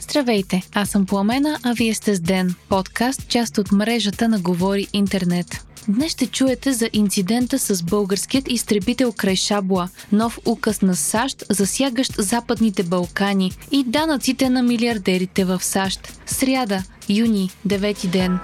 Здравейте, аз съм Пламена, а вие сте с Ден, подкаст, част от мрежата на Говори Интернет. Днес ще чуете за инцидента с българският изтребител край Шабла, нов указ на САЩ, засягащ Западните Балкани и данъците на милиардерите в САЩ. Сряда, юни, 9 ден.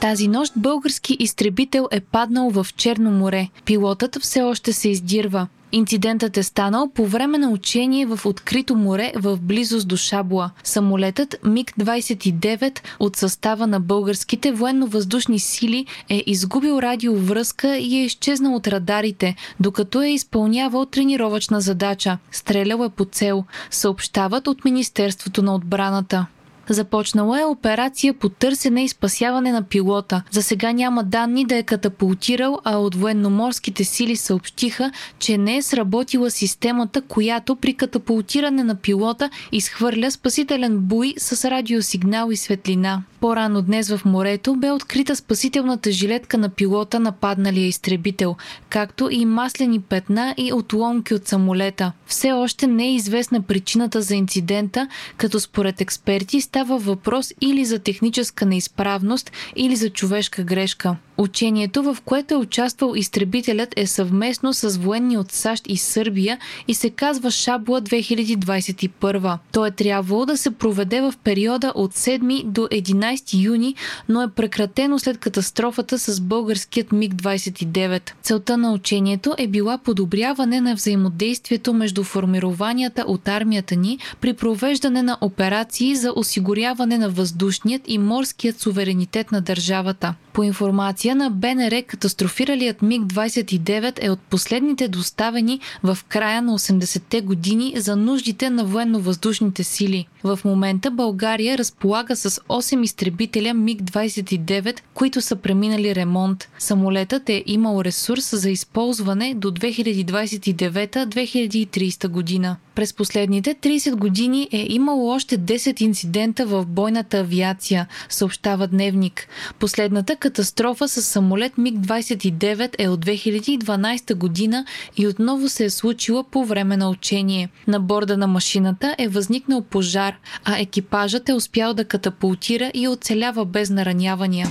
Тази нощ български изтребител е паднал в Черно море. Пилотът все още се издирва. Инцидентът е станал по време на учение в открито море в близост до Шабла. Самолетът МиГ-29 от състава на българските военно-въздушни сили е изгубил радиовръзка и е изчезнал от радарите, докато е изпълнявал тренировъчна задача. Стрелял е по цел, съобщават от Министерството на отбраната. Започнала е операция по търсене и спасяване на пилота. За сега няма данни да е катапултирал, а от военноморските сили съобщиха, че не е сработила системата, която при катапултиране на пилота изхвърля спасителен буй с радиосигнал и светлина. По-рано днес в морето бе открита спасителната жилетка на пилота на падналия изтребител, както и маслени петна и отломки от самолета. Все още не е известна причината за инцидента, като според експерти става въпрос или за техническа неизправност, или за човешка грешка. Учението, в което е участвал изтребителят, е съвместно с военни от САЩ и Сърбия и се казва Шабла 2021. То е трябвало да се проведе в периода от 7 до 11 юни, но е прекратено след катастрофата с българският МиГ-29. Целта на учението е била подобряване на взаимодействието между формированията от армията ни при провеждане на операции за осигуряване на въздушният и морският суверенитет на държавата. По информация на БНР, катастрофиралият МиГ-29 е от последните доставени в края на 80-те години за нуждите на военно-въздушните сили. В момента България разполага с 8 изтребителя МиГ-29, които са преминали ремонт. Самолетът е имал ресурс за използване до 2029-2030 година. През последните 30 години е имало още 10 инцидента в бойната авиация, съобщава Дневник. Последната катастрофа с самолет МиГ-29 е от 2012 година и отново се е случила по време на учение. На борда на машината е възникнал пожар, а екипажът е успял да катапултира и оцелява без наранявания.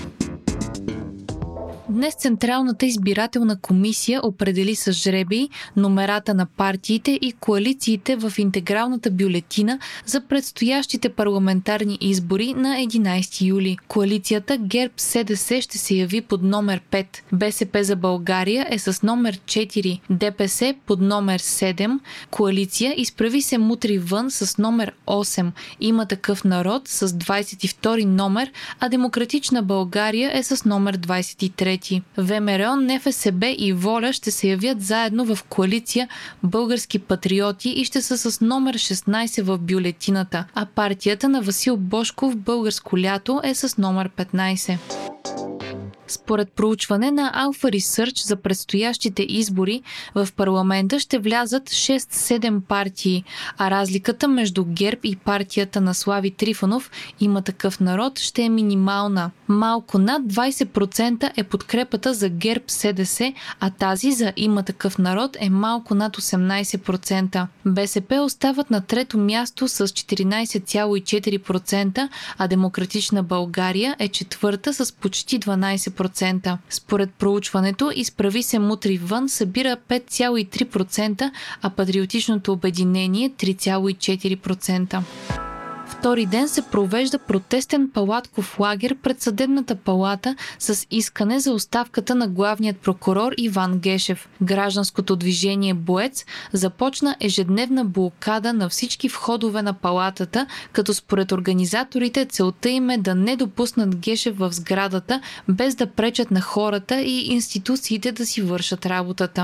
Днес Централната избирателна комисия определи с жребий номерата на партиите и коалициите в интегралната бюлетина за предстоящите парламентарни избори на 11 юли. Коалицията ГЕРБ СДС ще се яви под номер 5. БСП за България е с номер 4. ДПС под номер 7. Коалиция изправи се мутри вън с номер 8. Има такъв народ с 22 номер, а Демократична България е с номер 23 пъти. ВМРО, НФСБ и Воля ще се явят заедно в коалиция Български патриоти и ще са с номер 16 в бюлетината, а партията на Васил Бошков Българско лято е с номер 15. Според проучване на Alpha Research за предстоящите избори в парламента ще влязат 6-7 партии, а разликата между ГЕРБ и партията на Слави Трифонов има такъв народ ще е минимална. Малко над 20% е подкрепата за ГЕРБ СДС, а тази за има такъв народ е малко над 18%. БСП остават на трето място с 14,4%, а Демократична България е четвърта с почти 12%. 5%. Според проучването, изправи се мутри вън събира 5,3%, а патриотичното обединение 3,4%. Втори ден се провежда протестен палатков лагер пред съдебната палата с искане за оставката на главният прокурор Иван Гешев. Гражданското движение Боец започна ежедневна блокада на всички входове на палатата, като според организаторите целта им е да не допуснат Гешев в сградата, без да пречат на хората и институциите да си вършат работата.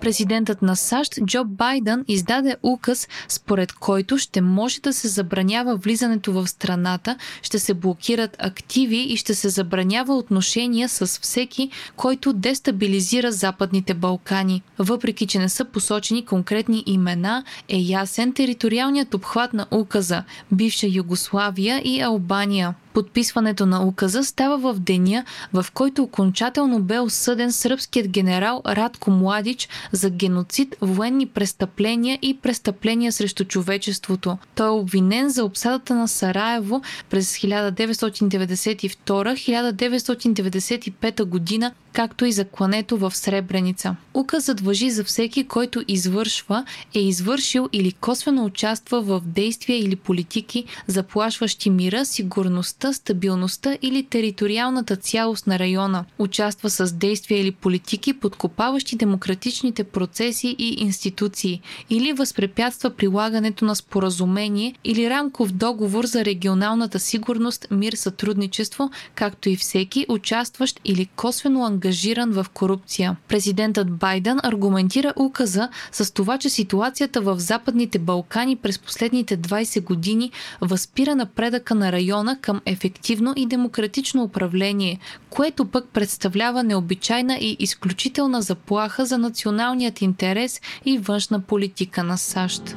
Президентът на САЩ Джо Байден издаде указ, според който ще може да се забранява влизането в страната, ще се блокират активи и ще се забранява отношения с всеки, който дестабилизира Западните Балкани. Въпреки, че не са посочени конкретни имена, е ясен териториалният обхват на указа – бивша Югославия и Албания. Подписването на указа става в деня, в който окончателно бе осъден сръбският генерал Радко Младич за геноцид, военни престъпления и престъпления срещу човечеството. Той е обвинен за обсадата на Сараево през 1992-1995 година, както и за клането в Сребреница. Указът въжи за всеки, който извършва, е извършил или косвено участва в действия или политики, заплашващи мира, сигурността, стабилността или териториалната цялост на района, участва с действия или политики, подкопаващи демократичните процеси и институции, или възпрепятства прилагането на споразумение или рамков договор за регионалната сигурност, мир, сътрудничество, както и всеки участващ или косвено ангажиран в корупция. Президентът Байден аргументира указа с това, че ситуацията в Западните Балкани през последните 20 години възпира напредъка на района към ефективно и демократично управление, което пък представлява необичайна и изключителна заплаха за националният интерес и външна политика на САЩ.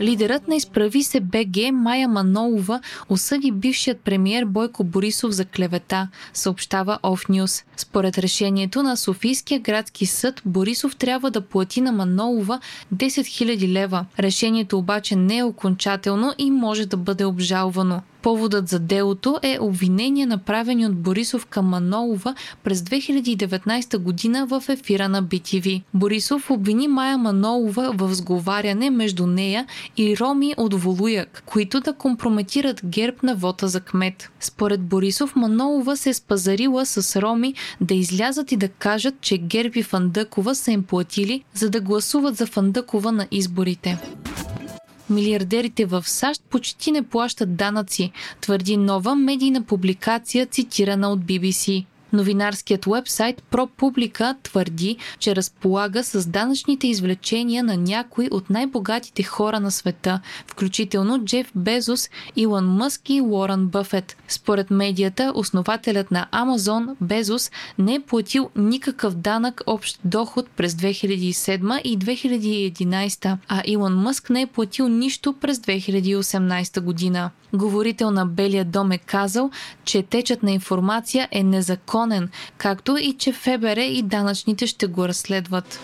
Лидерът на изправи се БГ Майя Манолова осъди бившият премиер Бойко Борисов за клевета, съобщава News. Според решението на Софийския градски съд, Борисов трябва да плати на Манолова 10 000 лева. Решението обаче не е окончателно и може да бъде обжалвано. Поводът за делото е обвинение направени от Борисов към Манолова през 2019 година в ефира на BTV. Борисов обвини Майя Манолова в сговаряне между нея и роми от Волуяк, които да компрометират герб на вота за кмет. Според Борисов Манолова се е спазарила с роми да излязат и да кажат, че герби Фандъкова са им платили, за да гласуват за Фандъкова на изборите. Милиардерите в САЩ почти не плащат данъци, твърди нова медийна публикация, цитирана от BBC. Новинарският вебсайт ProPublica твърди, че разполага с данъчните извлечения на някои от най-богатите хора на света, включително Джеф Безос, Илон Мъск и Уорън Бъфет. Според медията, основателят на Амазон, Безос, не е платил никакъв данък общ доход през 2007 и 2011, а Илон Мъск не е платил нищо през 2018 година. Говорител на Белия дом е казал, че течът на информация е незаконен, както и че ФБР и данъчните ще го разследват.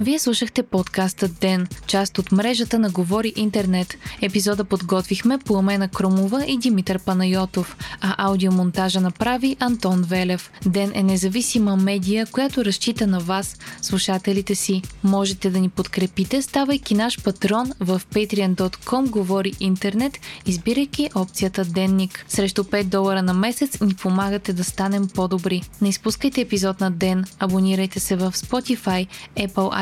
Вие слушахте подкаста Ден, част от мрежата на Говори Интернет. Епизода подготвихме Пламена Кромова и Димитър Панайотов, а аудиомонтажа направи Антон Велев. Ден е независима медия, която разчита на вас, слушателите си. Можете да ни подкрепите, ставайки наш патрон в patreon.com Говори Интернет, избирайки опцията Денник. Срещу 5 долара на месец ни помагате да станем по-добри. Не изпускайте епизод на Ден, абонирайте се в Spotify, Apple